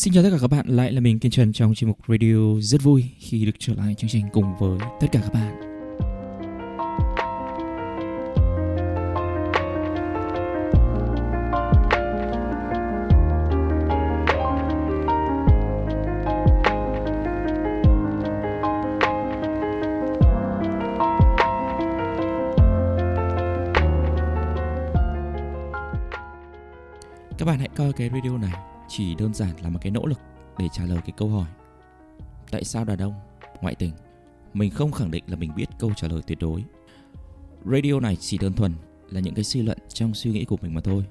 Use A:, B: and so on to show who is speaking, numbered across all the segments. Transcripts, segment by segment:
A: Xin chào tất cả các bạn, lại là mình Kiên Trần trong chuyên mục radio rất vui khi được trở lại chương trình cùng với tất cả các bạn. Cái video này chỉ đơn giản là một cái nỗ lực để trả lời cái câu hỏi, Tại sao đàn ông ngoại tình? Mình không khẳng định là mình biết câu trả lời tuyệt đối. Radio này chỉ đơn thuần là những cái suy luận trong suy nghĩ của mình mà thôi.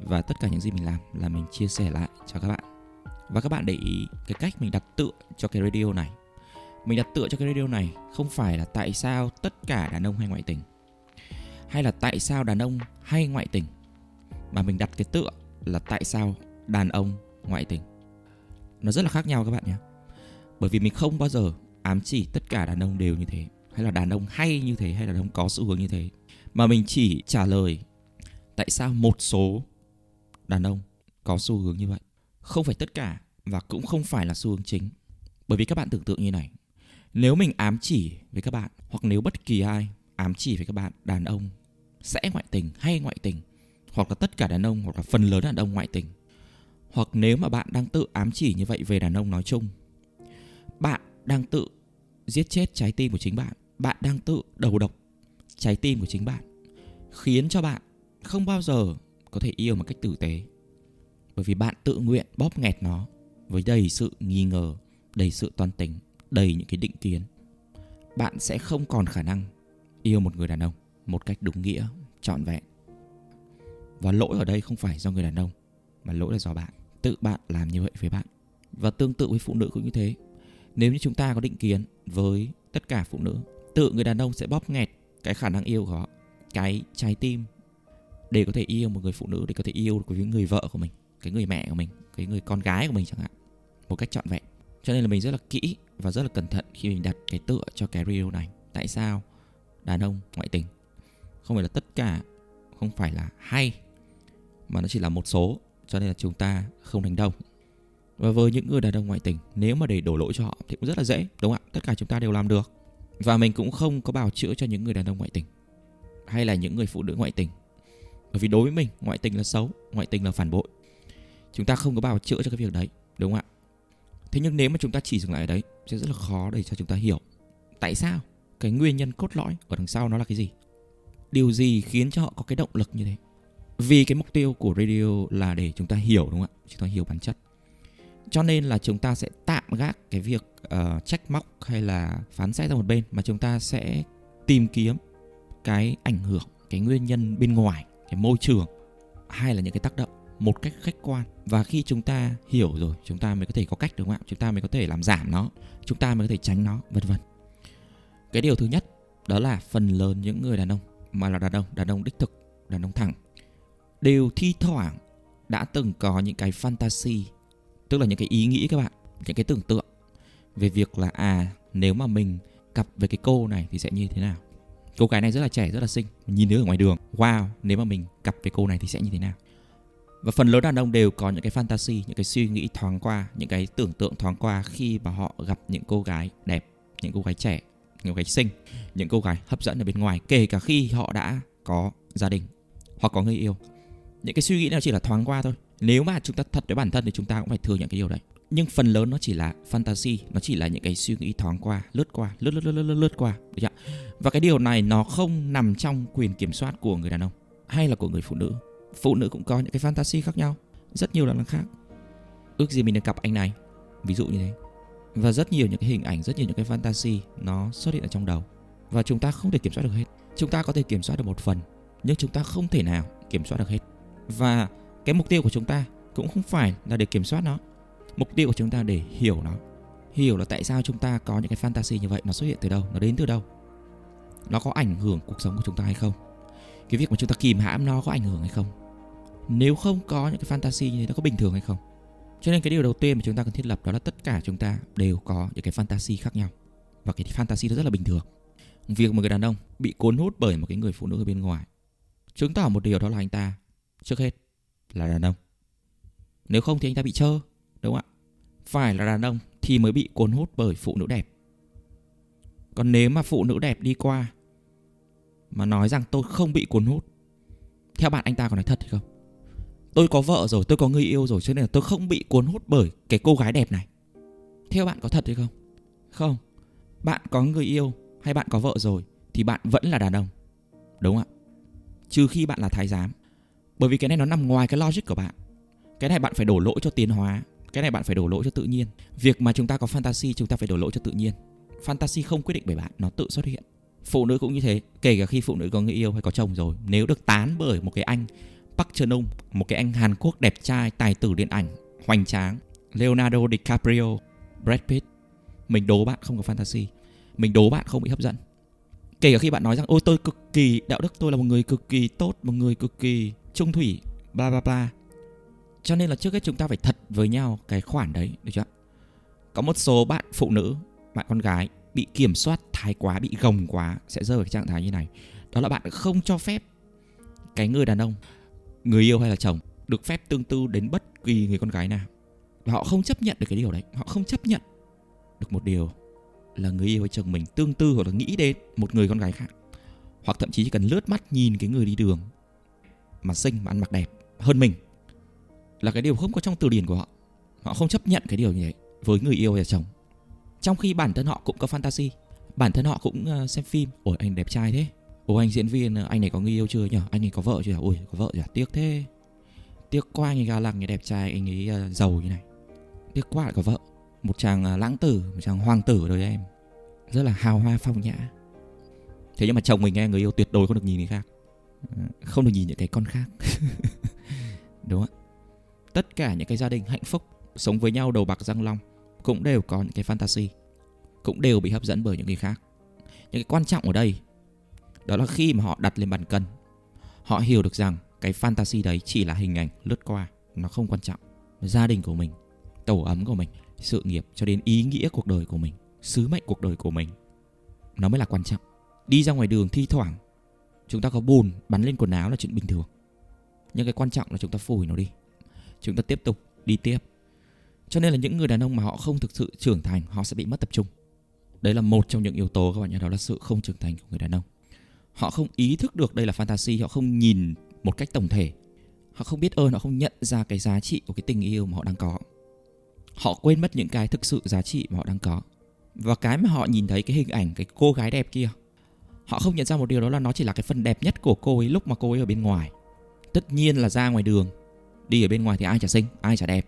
A: Và tất cả những gì mình làm là mình chia sẻ lại cho các bạn. Và các bạn để ý cái cách mình đặt tựa cho cái radio này. Mình đặt tựa cho cái radio này không phải là tại sao tất cả đàn ông hay ngoại tình, hay là tại sao đàn ông hay ngoại tình, mà mình đặt cái tựa là tại sao đàn ông ngoại tình? Nó rất là khác nhau các bạn nhé. Bởi vì mình không bao giờ ám chỉ tất cả đàn ông đều như thế, hay là đàn ông hay như thế, hay là đàn ông có xu hướng như thế. Mà mình chỉ trả lời tại sao một số đàn ông có xu hướng như vậy. Không phải tất cả và cũng không phải là xu hướng chính. Bởi vì các bạn tưởng tượng như này, nếu mình ám chỉ với các bạn, hoặc nếu bất kỳ ai ám chỉ với các bạn đàn ông sẽ ngoại tình hay ngoại tình hoặc là tất cả đàn ông hoặc là phần lớn đàn ông ngoại tình. Hoặc nếu mà bạn đang tự ám chỉ như vậy về đàn ông nói chung, bạn đang tự giết chết trái tim của chính bạn bạn đang tự đầu độc trái tim của chính bạn, khiến cho bạn không bao giờ có thể yêu một cách tử tế. Bởi vì bạn tự nguyện bóp nghẹt nó với đầy sự nghi ngờ, đầy sự toan tính, đầy những cái định kiến. Bạn sẽ không còn khả năng yêu một người đàn ông một cách đúng nghĩa, trọn vẹn và lỗi ở đây không phải do người đàn ông, mà lỗi là do bạn. Tự bạn làm như vậy với bạn. Và tương tự với phụ nữ cũng như thế. Nếu như chúng ta có định kiến với tất cả phụ nữ, tự người đàn ông sẽ bóp nghẹt cái khả năng yêu của họ, cái trái tim để có thể yêu một người phụ nữ, để có thể yêu được với người vợ của mình, cái người mẹ của mình, cái người con gái của mình chẳng hạn, một cách trọn vẹn. Cho nên là mình rất là kỹ và rất là cẩn thận khi mình đặt cái tựa cho cái reel này. Tại sao đàn ông ngoại tình? Không phải là tất cả, không phải là hay mà nó chỉ là một số, cho nên là chúng ta không đánh đồng. Và với những người đàn ông ngoại tình, nếu mà để đổ lỗi cho họ thì cũng rất là dễ, đúng không ạ? Tất cả chúng ta đều làm được. Và mình cũng không có bào chữa cho những người đàn ông ngoại tình, hay là những người phụ nữ ngoại tình. Bởi vì đối với mình, ngoại tình là xấu, ngoại tình là phản bội. Chúng ta không có bào chữa cho cái việc đấy, đúng không ạ? Thế nhưng nếu mà chúng ta chỉ dừng lại ở đấy, sẽ rất là khó để cho chúng ta hiểu tại sao cái nguyên nhân cốt lõi ở đằng sau nó là cái gì. Điều gì khiến cho họ có cái động lực như thế? Vì cái mục tiêu của radio là để chúng ta hiểu đúng không ạ? Chúng ta hiểu bản chất. Cho nên là chúng ta sẽ tạm gác cái việc ờ, uh, trách móc hay là phán xét ra một bên mà chúng ta sẽ tìm kiếm cái ảnh hưởng cái nguyên nhân bên ngoài cái môi trường hay là những cái tác động một cách khách quan. Và khi chúng ta hiểu rồi chúng ta mới có thể có cách đúng không ạ? Chúng ta mới có thể làm giảm nó chúng ta mới có thể tránh nó vân vân. Cái điều thứ nhất đó là phần lớn những người đàn ông mà là đàn ông đàn ông đích thực đàn ông thẳng đều thi thoảng đã từng có những cái fantasy, tức là những cái ý nghĩ các bạn, những cái tưởng tượng về việc là à nếu mà mình cặp với cái cô này thì sẽ như thế nào? Cô gái này rất là trẻ, rất là xinh, nhìn thấy ở ngoài đường. Wow, nếu mà mình cặp với cô này thì sẽ như thế nào? Và phần lớn đàn ông đều có những cái fantasy, những cái suy nghĩ thoáng qua, những cái tưởng tượng thoáng qua khi mà họ gặp những cô gái đẹp, những cô gái trẻ, những cô gái xinh, những cô gái hấp dẫn ở bên ngoài, kể cả khi họ đã có gia đình hoặc có người yêu những cái suy nghĩ nào chỉ là thoáng qua thôi. Nếu mà chúng ta thật với bản thân thì chúng ta cũng phải thừa nhận cái điều đấy. Nhưng phần lớn nó chỉ là fantasy nó chỉ là những cái suy nghĩ thoáng qua lướt qua lướt lướt lướt lướt, lướt qua. Được chưa? và cái điều này nó không nằm trong quyền kiểm soát của người đàn ông hay là của người phụ nữ. Phụ nữ cũng có những cái fantasy khác nhau rất nhiều lần khác. Ước gì mình được gặp anh này ví dụ như thế. Và rất nhiều những cái hình ảnh rất nhiều những cái fantasy nó xuất hiện ở trong đầu. Và chúng ta không thể kiểm soát được hết. Chúng ta có thể kiểm soát được một phần nhưng chúng ta không thể nào kiểm soát được hết và cái mục tiêu của chúng ta cũng không phải là để kiểm soát nó. Mục tiêu của chúng ta để hiểu nó. Hiểu là tại sao chúng ta có những cái fantasy như vậy, nó xuất hiện từ đâu, nó đến từ đâu. Nó có ảnh hưởng cuộc sống của chúng ta hay không? Cái việc mà chúng ta kìm hãm nó có ảnh hưởng hay không? Nếu không có những cái fantasy như thế, nó có bình thường hay không? Cho nên cái điều đầu tiên mà chúng ta cần thiết lập đó là tất cả chúng ta đều có những cái fantasy khác nhau. Và cái fantasy đó rất là bình thường. Việc một người đàn ông bị cuốn hút bởi một cái người phụ nữ ở bên ngoài. Chứng tỏ một điều đó là anh ta trước hết là đàn ông. Nếu không thì anh ta bị trơ đúng không ạ? Phải là đàn ông thì mới bị cuốn hút bởi phụ nữ đẹp. Còn nếu mà phụ nữ đẹp đi qua mà nói rằng tôi không bị cuốn hút, theo bạn anh ta có nói thật hay không? Tôi có vợ rồi, tôi có người yêu rồi, cho nên là tôi không bị cuốn hút bởi cái cô gái đẹp này. Theo bạn có thật hay không? Không. Bạn có người yêu hay bạn có vợ rồi thì bạn vẫn là đàn ông, đúng không ạ? Trừ khi bạn là thái giám bởi vì cái này nó nằm ngoài cái logic của bạn. Cái này bạn phải đổ lỗi cho tiến hóa. Cái này bạn phải đổ lỗi cho tự nhiên. Việc mà chúng ta có fantasy, chúng ta phải đổ lỗi cho tự nhiên. Fantasy không quyết định bởi bạn, nó tự xuất hiện. Phụ nữ cũng như thế, kể cả khi phụ nữ có người yêu hay có chồng rồi, nếu được tán bởi một cái anh Park Chan Ung một cái anh Hàn Quốc đẹp trai, tài tử điện ảnh, hoành tráng, Leonardo DiCaprio, Brad Pitt, mình đố bạn không có fantasy. Mình đố bạn không bị hấp dẫn. Kể cả khi bạn nói rằng, ôi, tôi cực kỳ đạo đức, tôi là một người cực kỳ tốt, một người cực kỳ trung thủy, bla bla bla. Cho nên là trước hết chúng ta phải thật với nhau cái khoản đấy, được chưa có một số bạn phụ nữ, bạn con gái bị kiểm soát thái quá, bị gồng quá, sẽ rơi vào cái trạng thái như này. Đó là bạn không cho phép cái người đàn ông, người yêu hay là chồng được phép tương tư đến bất kỳ người con gái nào. Và họ không chấp nhận được cái điều đấy. Họ không chấp nhận được một điều là người yêu hay chồng mình tương tư hoặc là nghĩ đến một người con gái khác. Hoặc thậm chí chỉ cần lướt mắt nhìn cái người đi đường mà xinh, mà ăn mặc đẹp hơn mình là cái điều không có trong từ điển của họ. Họ không chấp nhận cái điều như vậy với người yêu và chồng. Trong khi bản thân họ cũng có fantasy, bản thân họ cũng ờ, xem phim. Ôi anh đẹp trai thế. Ôi anh diễn viên ờ, anh này có người yêu chưa nhở anh ấy có vợ chưa? Ôi có vợ chưa tiếc thế. Tiếc quá, anh ấy ga lăng đẹp trai, anh ấy ờ, giàu như này. Tiếc quá, lại có vợ. Một chàng lãng tử, một chàng hoàng tử đời em. Rất là hào hoa phong nhã. Thế nhưng mà chồng mình nghe người yêu tuyệt đối không được nhìn người khác không được nhìn những cái con khác. Đúng không tất cả những cái gia đình hạnh phúc, sống với nhau đầu bạc răng long cũng đều có những cái fantasy, cũng đều bị hấp dẫn bởi những người khác. Những cái quan trọng ở đây, đó là khi mà họ đặt lên bàn cân, họ hiểu được rằng cái fantasy đấy chỉ là hình ảnh lướt qua, nó không quan trọng. Gia đình của mình, tổ ấm của mình, sự nghiệp cho đến ý nghĩa cuộc đời của mình, sứ mệnh cuộc đời của mình, nó mới là quan trọng. Đi ra ngoài đường thi thoảng chúng ta có bùn, bắn lên quần áo là chuyện bình thường. Nhưng cái quan trọng là chúng ta phủi nó đi. Chúng ta tiếp tục, đi tiếp. Cho nên là những người đàn ông mà họ không thực sự trưởng thành, họ sẽ bị mất tập trung. Đấy là một trong những yếu tố các bạn nhé đó là sự không trưởng thành của người đàn ông. Họ không ý thức được đây là fantasy, họ không nhìn một cách tổng thể. Họ không biết ơn, họ không nhận ra cái giá trị của cái tình yêu mà họ đang có. Họ quên mất những cái thực sự giá trị mà họ đang có. Và cái mà họ nhìn thấy, cái hình ảnh, cái cô gái đẹp kia họ không nhận ra một điều đó là nó chỉ là cái phần đẹp nhất của cô ấy lúc mà cô ấy ở bên ngoài. Tất nhiên là ra ngoài đường, đi ở bên ngoài thì ai chả xinh, ai chả đẹp.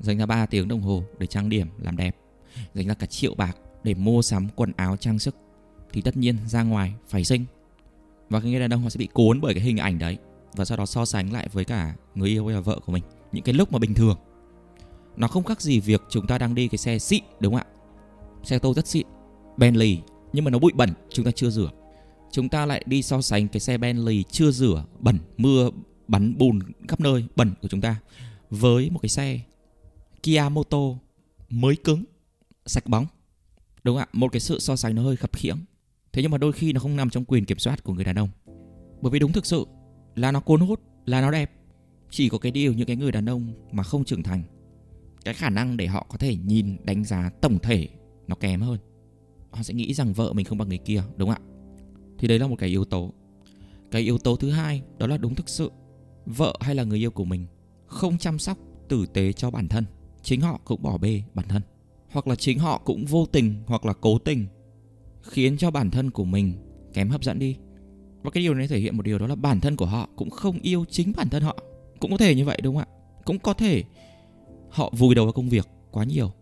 A: Dành ra 3 tiếng đồng hồ để trang điểm, làm đẹp. Dành ra cả triệu bạc để mua sắm quần áo trang sức thì tất nhiên ra ngoài phải xinh. Và cái người đàn ông họ sẽ bị cuốn bởi cái hình ảnh đấy và sau đó so sánh lại với cả người yêu hay là vợ của mình. Những cái lúc mà bình thường. Nó không khác gì việc chúng ta đang đi cái xe xịn, đúng không ạ? Xe tô rất xịn, Bentley nhưng mà nó bụi bẩn, chúng ta chưa rửa. Chúng ta lại đi so sánh cái xe Bentley chưa rửa, bẩn, mưa, bắn, bùn khắp nơi, bẩn của chúng ta với một cái xe Kia Moto mới cứng, sạch bóng. Đúng không ạ? Một cái sự so sánh nó hơi khập khiễng. Thế nhưng mà đôi khi nó không nằm trong quyền kiểm soát của người đàn ông. Bởi vì đúng thực sự là nó cuốn hút, là nó đẹp. Chỉ có cái điều những cái người đàn ông mà không trưởng thành, cái khả năng để họ có thể nhìn, đánh giá tổng thể nó kém hơn họ sẽ nghĩ rằng vợ mình không bằng người kia, đúng không ạ? Thì đấy là một cái yếu tố. Cái yếu tố thứ hai, đó là đúng thực sự. Vợ hay là người yêu của mình không chăm sóc tử tế cho bản thân, chính họ cũng bỏ bê bản thân. Hoặc là chính họ cũng vô tình hoặc là cố tình khiến cho bản thân của mình kém hấp dẫn đi. Và cái điều này thể hiện một điều đó là bản thân của họ cũng không yêu chính bản thân họ. Cũng có thể như vậy, đúng không ạ? Cũng có thể họ vùi đầu vào công việc quá nhiều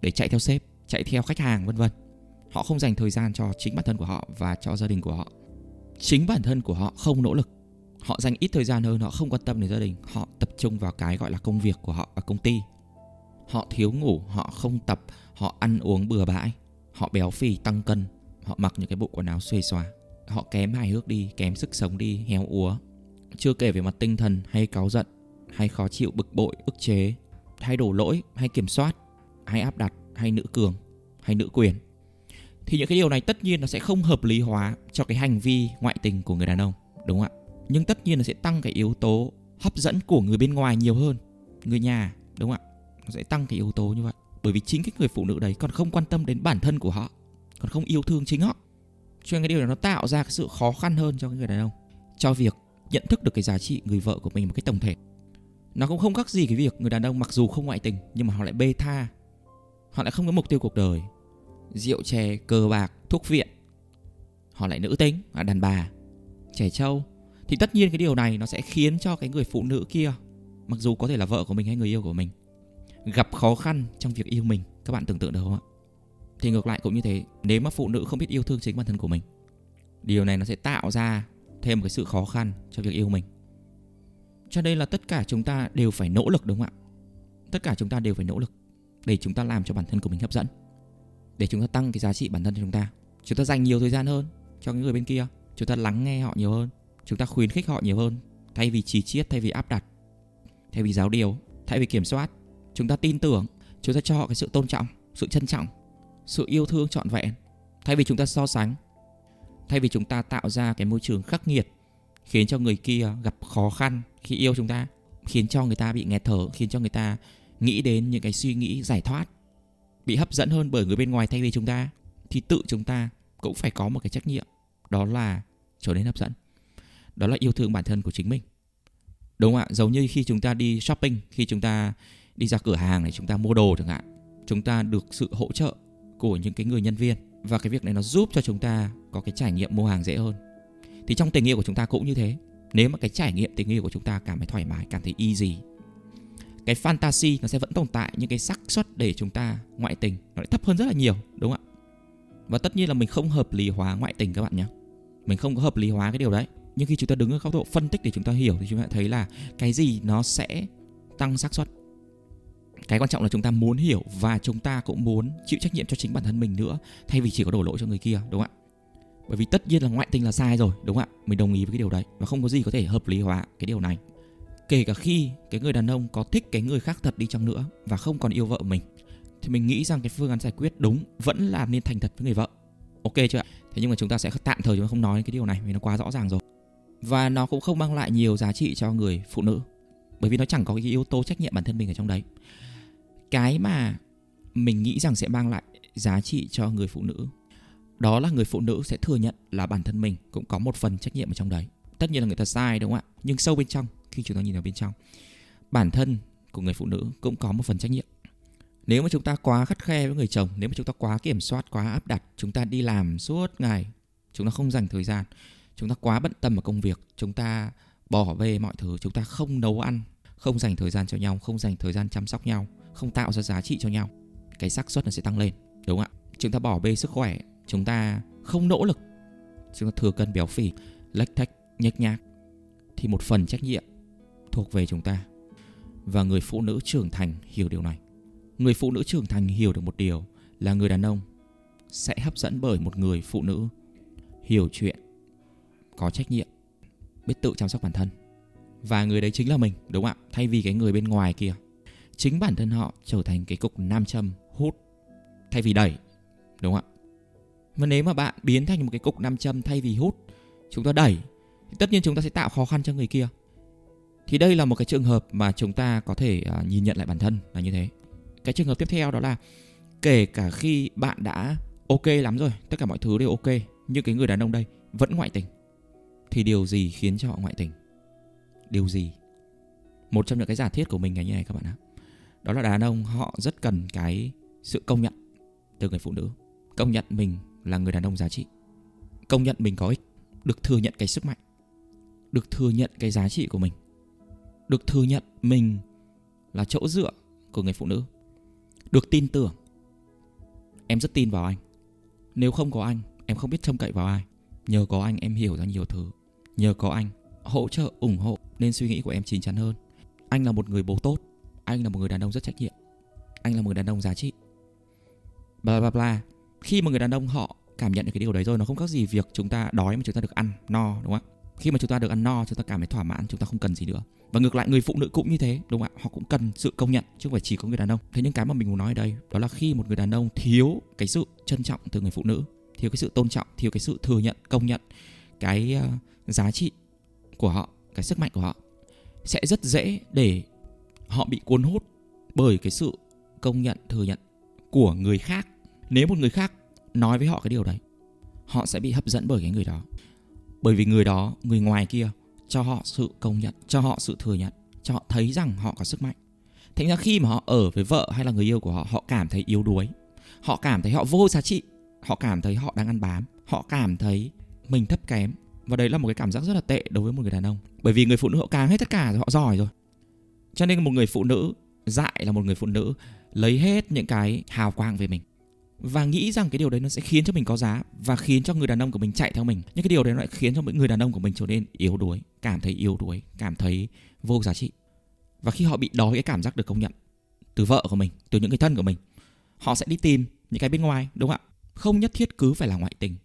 A: để chạy theo sếp, chạy theo khách hàng, vân vân họ không dành thời gian cho chính bản thân của họ và cho gia đình của họ. Chính bản thân của họ không nỗ lực. Họ dành ít thời gian hơn, họ không quan tâm đến gia đình. Họ tập trung vào cái gọi là công việc của họ và công ty. Họ thiếu ngủ, họ không tập, họ ăn uống bừa bãi. Họ béo phì, tăng cân. Họ mặc những cái bộ quần áo xuề xòa. Họ kém hài hước đi, kém sức sống đi, héo úa. Chưa kể về mặt tinh thần hay cáu giận, hay khó chịu, bực bội, ức chế. Hay đổ lỗi, hay kiểm soát. Hay áp đặt, hay nữ cường, hay nữ quyền thì những cái điều này tất nhiên nó sẽ không hợp lý hóa cho cái hành vi ngoại tình của người đàn ông, đúng không ạ? Nhưng tất nhiên nó sẽ tăng cái yếu tố hấp dẫn của người bên ngoài nhiều hơn. Người nhà, đúng không ạ? Nó sẽ tăng cái yếu tố như vậy. Bởi vì chính cái người phụ nữ đấy còn không quan tâm đến bản thân của họ, còn không yêu thương chính họ. Cho nên cái điều này nó tạo ra cái sự khó khăn hơn cho cái người đàn ông, cho việc nhận thức được cái giá trị người vợ của mình một cái tổng thể. Nó cũng không khác gì cái việc người đàn ông mặc dù không ngoại tình, nhưng mà họ lại bê tha. Họ lại không có mục tiêu cuộc đời rượu chè cờ bạc, thuốc viện. Họ lại nữ tính là đàn bà, trẻ trâu. Thì tất nhiên cái điều này nó sẽ khiến cho cái người phụ nữ kia, mặc dù có thể là vợ của mình hay người yêu của mình, gặp khó khăn trong việc yêu mình. Các bạn tưởng tượng được không ạ? Thì ngược lại cũng như thế, nếu mà phụ nữ không biết yêu thương chính bản thân của mình, điều này nó sẽ tạo ra thêm một cái sự khó khăn cho việc yêu mình. Cho nên là tất cả chúng ta đều phải nỗ lực, đúng không ạ? Tất cả chúng ta đều phải nỗ lực để chúng ta làm cho bản thân của mình hấp dẫn để chúng ta tăng cái giá trị bản thân cho chúng ta. Chúng ta dành nhiều thời gian hơn cho những người bên kia. Chúng ta lắng nghe họ nhiều hơn. Chúng ta khuyến khích họ nhiều hơn. Thay vì chỉ chiết, thay vì áp đặt, thay vì giáo điều, thay vì kiểm soát, chúng ta tin tưởng. Chúng ta cho họ cái sự tôn trọng, sự trân trọng, sự yêu thương trọn vẹn. Thay vì chúng ta so sánh, thay vì chúng ta tạo ra cái môi trường khắc nghiệt, khiến cho người kia gặp khó khăn khi yêu chúng ta, khiến cho người ta bị nghẹt thở, khiến cho người ta nghĩ đến những cái suy nghĩ giải thoát bị hấp dẫn hơn bởi người bên ngoài thay vì chúng ta, thì tự chúng ta cũng phải có một cái trách nhiệm, đó là trở nên hấp dẫn. Đó là yêu thương bản thân của chính mình. Đúng không ạ? Giống như khi chúng ta đi shopping, khi chúng ta đi ra cửa hàng để chúng ta mua đồ chẳng hạn, chúng ta được sự hỗ trợ của những cái người nhân viên. Và cái việc này nó giúp cho chúng ta có cái trải nghiệm mua hàng dễ hơn. Thì trong tình yêu của chúng ta cũng như thế. Nếu mà cái trải nghiệm tình yêu của chúng ta cảm thấy thoải mái, cảm thấy easy cái fantasy nó sẽ vẫn tồn tại nhưng cái xác suất để chúng ta ngoại tình nó lại thấp hơn rất là nhiều, đúng không ạ? Và tất nhiên là mình không hợp lý hóa ngoại tình các bạn nhé. Mình không có hợp lý hóa cái điều đấy. Nhưng khi chúng ta đứng ở góc độ phân tích để chúng ta hiểu thì chúng ta thấy là cái gì nó sẽ tăng xác suất. Cái quan trọng là chúng ta muốn hiểu và chúng ta cũng muốn chịu trách nhiệm cho chính bản thân mình nữa, thay vì chỉ có đổ lỗi cho người kia, đúng không ạ? Bởi vì tất nhiên là ngoại tình là sai rồi, đúng không ạ? Mình đồng ý với cái điều đấy và không có gì có thể hợp lý hóa cái điều này kể cả khi cái người đàn ông có thích cái người khác thật đi chăng nữa và không còn yêu vợ mình, thì mình nghĩ rằng cái phương án giải quyết đúng vẫn là nên thành thật với người vợ. Ok chưa ạ? Thế nhưng mà chúng ta sẽ tạm thời chúng ta không nói cái điều này vì nó quá rõ ràng rồi. Và nó cũng không mang lại nhiều giá trị cho người phụ nữ, bởi vì nó chẳng có cái yếu tố trách nhiệm bản thân mình ở trong đấy. Cái mà mình nghĩ rằng sẽ mang lại giá trị cho người phụ nữ, đó là người phụ nữ sẽ thừa nhận là bản thân mình cũng có một phần trách nhiệm ở trong đấy. Tất nhiên là người ta sai, đúng không ạ? Nhưng sâu bên trong khi chúng ta nhìn vào bên trong bản thân của người phụ nữ cũng có một phần trách nhiệm nếu mà chúng ta quá khắt khe với người chồng nếu mà chúng ta quá kiểm soát quá áp đặt chúng ta đi làm suốt ngày chúng ta không dành thời gian chúng ta quá bận tâm vào công việc chúng ta bỏ về mọi thứ chúng ta không nấu ăn không dành thời gian cho nhau không dành thời gian chăm sóc nhau không tạo ra giá trị cho nhau cái xác suất nó sẽ tăng lên đúng không ạ chúng ta bỏ bê sức khỏe chúng ta không nỗ lực chúng ta thừa cân béo phì lách thách nhếch nhác thì một phần trách nhiệm thuộc về chúng ta. Và người phụ nữ trưởng thành hiểu điều này. Người phụ nữ trưởng thành hiểu được một điều là người đàn ông sẽ hấp dẫn bởi một người phụ nữ hiểu chuyện, có trách nhiệm, biết tự chăm sóc bản thân. Và người đấy chính là mình, đúng không ạ? Thay vì cái người bên ngoài kia. Chính bản thân họ trở thành cái cục nam châm, hút, thay vì đẩy, đúng không ạ? Và nếu mà bạn biến thành một cái cục nam châm thay vì hút, chúng ta đẩy, thì tất nhiên chúng ta sẽ tạo khó khăn cho người kia thì đây là một cái trường hợp mà chúng ta có thể uh, nhìn nhận lại bản thân là như thế. Cái trường hợp tiếp theo đó là kể cả khi bạn đã ok lắm rồi tất cả mọi thứ đều ok nhưng cái người đàn ông đây vẫn ngoại tình thì điều gì khiến cho họ ngoại tình? Điều gì? Một trong những cái giả thiết của mình là như này các bạn ạ. Đó là đàn ông họ rất cần cái sự công nhận từ người phụ nữ. Công nhận mình là người đàn ông giá trị. Công nhận mình có ích được thừa nhận cái sức mạnh được thừa nhận cái giá trị của mình được thừa nhận mình là chỗ dựa của người phụ nữ. Được tin tưởng, em rất tin vào anh. Nếu không có anh, em không biết trông cậy vào ai. Nhờ có anh, em hiểu ra nhiều thứ. Nhờ có anh, hỗ trợ, ủng hộ, nên suy nghĩ của em chín chắn hơn. Anh là một người bố tốt. Anh là một người đàn ông rất trách nhiệm. Anh là một người đàn ông giá trị. Bla bla bla. Khi mà người đàn ông họ cảm nhận được cái điều đấy rồi, nó không khác gì việc chúng ta đói mà chúng ta được ăn no, đúng không ạ? Khi mà chúng ta được ăn no chúng ta cảm thấy thỏa mãn chúng ta không cần gì nữa. Và ngược lại người phụ nữ cũng như thế đúng không ạ? Họ cũng cần sự công nhận chứ không phải chỉ có người đàn ông. Thế nhưng cái mà mình muốn nói ở đây đó là khi một người đàn ông thiếu cái sự trân trọng từ người phụ nữ thiếu cái sự tôn trọng thiếu cái sự thừa nhận công nhận cái uh, giá trị của họ cái sức mạnh của họ sẽ rất dễ để họ bị cuốn hút bởi cái sự công nhận thừa nhận của người khác. Nếu một người khác nói với họ cái điều đấy họ sẽ bị hấp dẫn bởi cái người đó bởi vì người đó, người ngoài kia, cho họ sự công nhận, cho họ sự thừa nhận, cho họ thấy rằng họ có sức mạnh. Thành ra khi mà họ ở với vợ hay là người yêu của họ họ cảm thấy yếu đuối. Họ cảm thấy họ vô giá trị. Họ cảm thấy họ đang ăn bám. Họ cảm thấy mình thấp kém. Và đấy là một cái cảm giác rất là tệ đối với một người đàn ông. Bởi vì người phụ nữ họ càng hết tất cả rồi, họ giỏi rồi. Cho nên một người phụ nữ, dại là một người phụ nữ, lấy hết những cái hào quang về mình và nghĩ rằng cái điều đấy nó sẽ khiến cho mình có giá và khiến cho người đàn ông của mình chạy theo mình. Nhưng cái điều đấy nó lại khiến cho người đàn ông của mình trở nên yếu đuối, cảm thấy yếu đuối, cảm thấy vô giá trị. Và khi họ bị đói cái cảm giác được công nhận từ vợ của mình, từ những người thân của mình, họ sẽ đi tìm những cái bên ngoài, đúng không ạ? Không nhất thiết cứ phải là ngoại tình,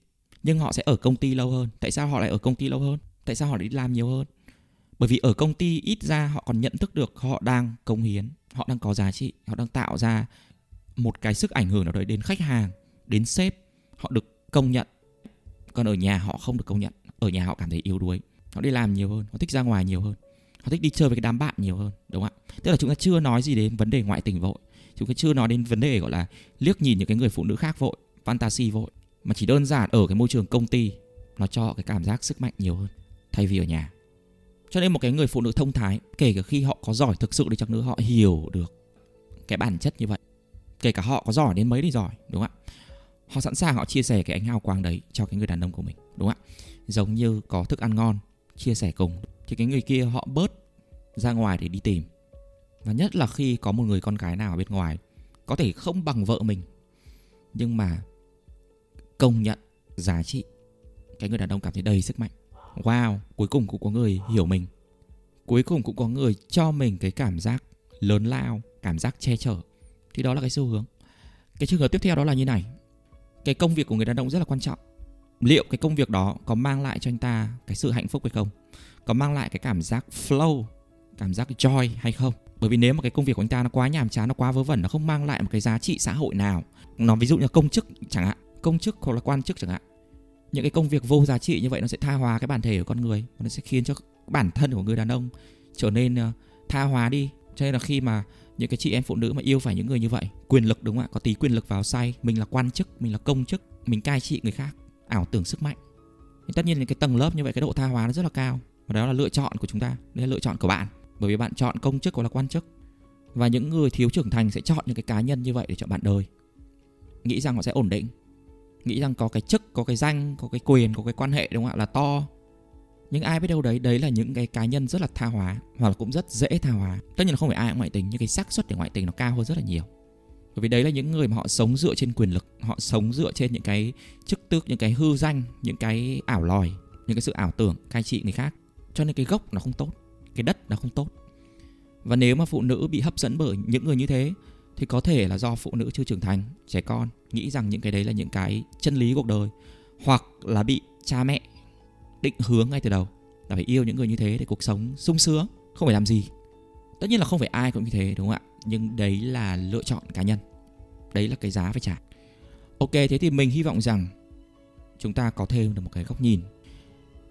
A: nhưng họ sẽ ở công ty lâu hơn. Tại sao họ lại ở công ty lâu hơn? Tại sao họ lại đi làm nhiều hơn? Bởi vì ở công ty ít ra họ còn nhận thức được họ đang công hiến, họ đang có giá trị, họ đang tạo ra một cái sức ảnh hưởng nào đấy đến khách hàng, đến sếp, họ được công nhận. Còn ở nhà họ không được công nhận, ở nhà họ cảm thấy yếu đuối. Họ đi làm nhiều hơn, họ thích ra ngoài nhiều hơn, họ thích đi chơi với cái đám bạn nhiều hơn, đúng không ạ? Tức là chúng ta chưa nói gì đến vấn đề ngoại tình vội. Chúng ta chưa nói đến vấn đề, gọi là, liếc nhìn những cái người phụ nữ khác vội, fantasy vội. Mà chỉ đơn giản ở cái môi trường công ty, nó cho cái cảm giác sức mạnh nhiều hơn, thay vì ở nhà. Cho nên một cái người phụ nữ thông thái, kể cả khi họ có giỏi thực sự đi chăng nữa, họ hiểu được cái bản chất như vậy kể cả họ có giỏi đến mấy thì giỏi, đúng không ạ? Họ sẵn sàng họ chia sẻ cái ánh hào quang đấy cho cái người đàn ông của mình, đúng không ạ? Giống như có thức ăn ngon, chia sẻ cùng, thì cái người kia họ bớt ra ngoài để đi tìm. Và nhất là khi có một người con gái nào ở bên ngoài, có thể không bằng vợ mình, nhưng mà công nhận giá trị cái người đàn ông cảm thấy đầy sức mạnh. Wow, cuối cùng cũng có người hiểu mình. Cuối cùng cũng có người cho mình cái cảm giác lớn lao, cảm giác che chở thì đó là cái xu hướng. Cái trường hợp tiếp theo đó là như này. Cái công việc của người đàn ông rất là quan trọng. Liệu cái công việc đó có mang lại cho anh ta cái sự hạnh phúc hay không? Có mang lại cái cảm giác flow, cảm giác joy hay không? Bởi vì nếu mà cái công việc của anh ta nó quá nhàm chán, nó quá vớ vẩn, nó không mang lại một cái giá trị xã hội nào. Nó ví dụ như công chức chẳng hạn, công chức hoặc là quan chức chẳng hạn. Những cái công việc vô giá trị như vậy nó sẽ tha hóa cái bản thể của con người nó sẽ khiến cho bản thân của người đàn ông trở nên ờ, tha hóa đi. Cho nên là khi mà những cái chị em phụ nữ mà yêu phải những người như vậy. Quyền lực đúng không ạ? Có tí quyền lực vào say mình là quan chức, mình là công chức, mình cai trị người khác. Ảo tưởng sức mạnh. Thì tất nhiên những cái tầng lớp như vậy, cái độ tha hóa nó rất là cao. Và đó là lựa chọn của chúng ta. Đây là lựa chọn của bạn. Bởi vì bạn chọn công chức hoặc là quan chức. Và những người thiếu trưởng thành sẽ chọn những cái cá nhân như vậy để chọn bạn đời. Nghĩ rằng họ sẽ ổn định. Nghĩ rằng có cái chức, có cái danh, có cái quyền, có cái quan hệ đúng không ạ? Là to nhưng ai biết đâu đấy đấy là những cái cá nhân rất là tha hóa, hoặc là cũng rất dễ tha hóa. Tất nhiên là không phải ai cũng ngoại tình, nhưng cái xác suất để ngoại tình nó cao hơn rất là nhiều. Bởi vì đấy là những người mà họ sống dựa trên quyền lực, họ sống dựa trên những cái chức tước, những cái hư danh, những cái ảo lòi, những cái sự ảo tưởng, cai trị người khác. Cho nên cái gốc nó không tốt, cái đất nó không tốt. Và nếu mà phụ nữ bị hấp dẫn bởi những người như thế, thì có thể là do phụ nữ chưa trưởng thành, trẻ con, nghĩ rằng những cái đấy là những cái chân lý cuộc đời, hoặc là bị cha mẹ định hướng ngay từ đầu là phải yêu những người như thế để cuộc sống sung sướng, không phải làm gì. Tất nhiên là không phải ai cũng như thế, đúng không ạ? Nhưng đấy là lựa chọn cá nhân. Đấy là cái giá phải trả. Ok, thế thì mình hy vọng rằng chúng ta có thêm được một cái góc nhìn.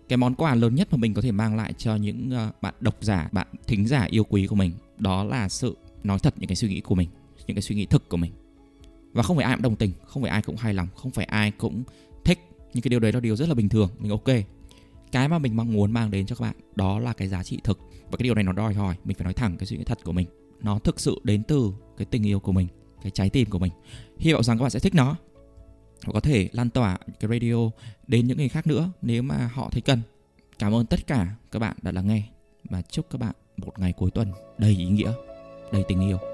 A: Cái món quà lớn nhất mà mình có thể mang lại cho những ờ, bạn độc giả, bạn thính giả yêu quý của mình, đó là sự nói thật những cái suy nghĩ của mình, những cái suy nghĩ thực của mình. Và không phải ai cũng đồng tình, không phải ai cũng hài lòng, không phải ai cũng thích Những cái điều đấy là điều rất là bình thường. Mình ok cái mà mình mong muốn mang đến cho các bạn, đó là cái giá trị thực. Và cái điều này nó đòi hỏi mình phải nói thẳng cái suy nghĩ thật của mình. Nó thực sự đến từ cái tình yêu của mình, cái trái tim của mình. Hy vọng rằng các bạn sẽ thích nó và có thể lan tỏa cái radio đến những người khác nữa nếu mà họ thấy cần. Cảm ơn tất cả các bạn đã lắng nghe và chúc các bạn một ngày cuối tuần đầy ý nghĩa, đầy tình yêu.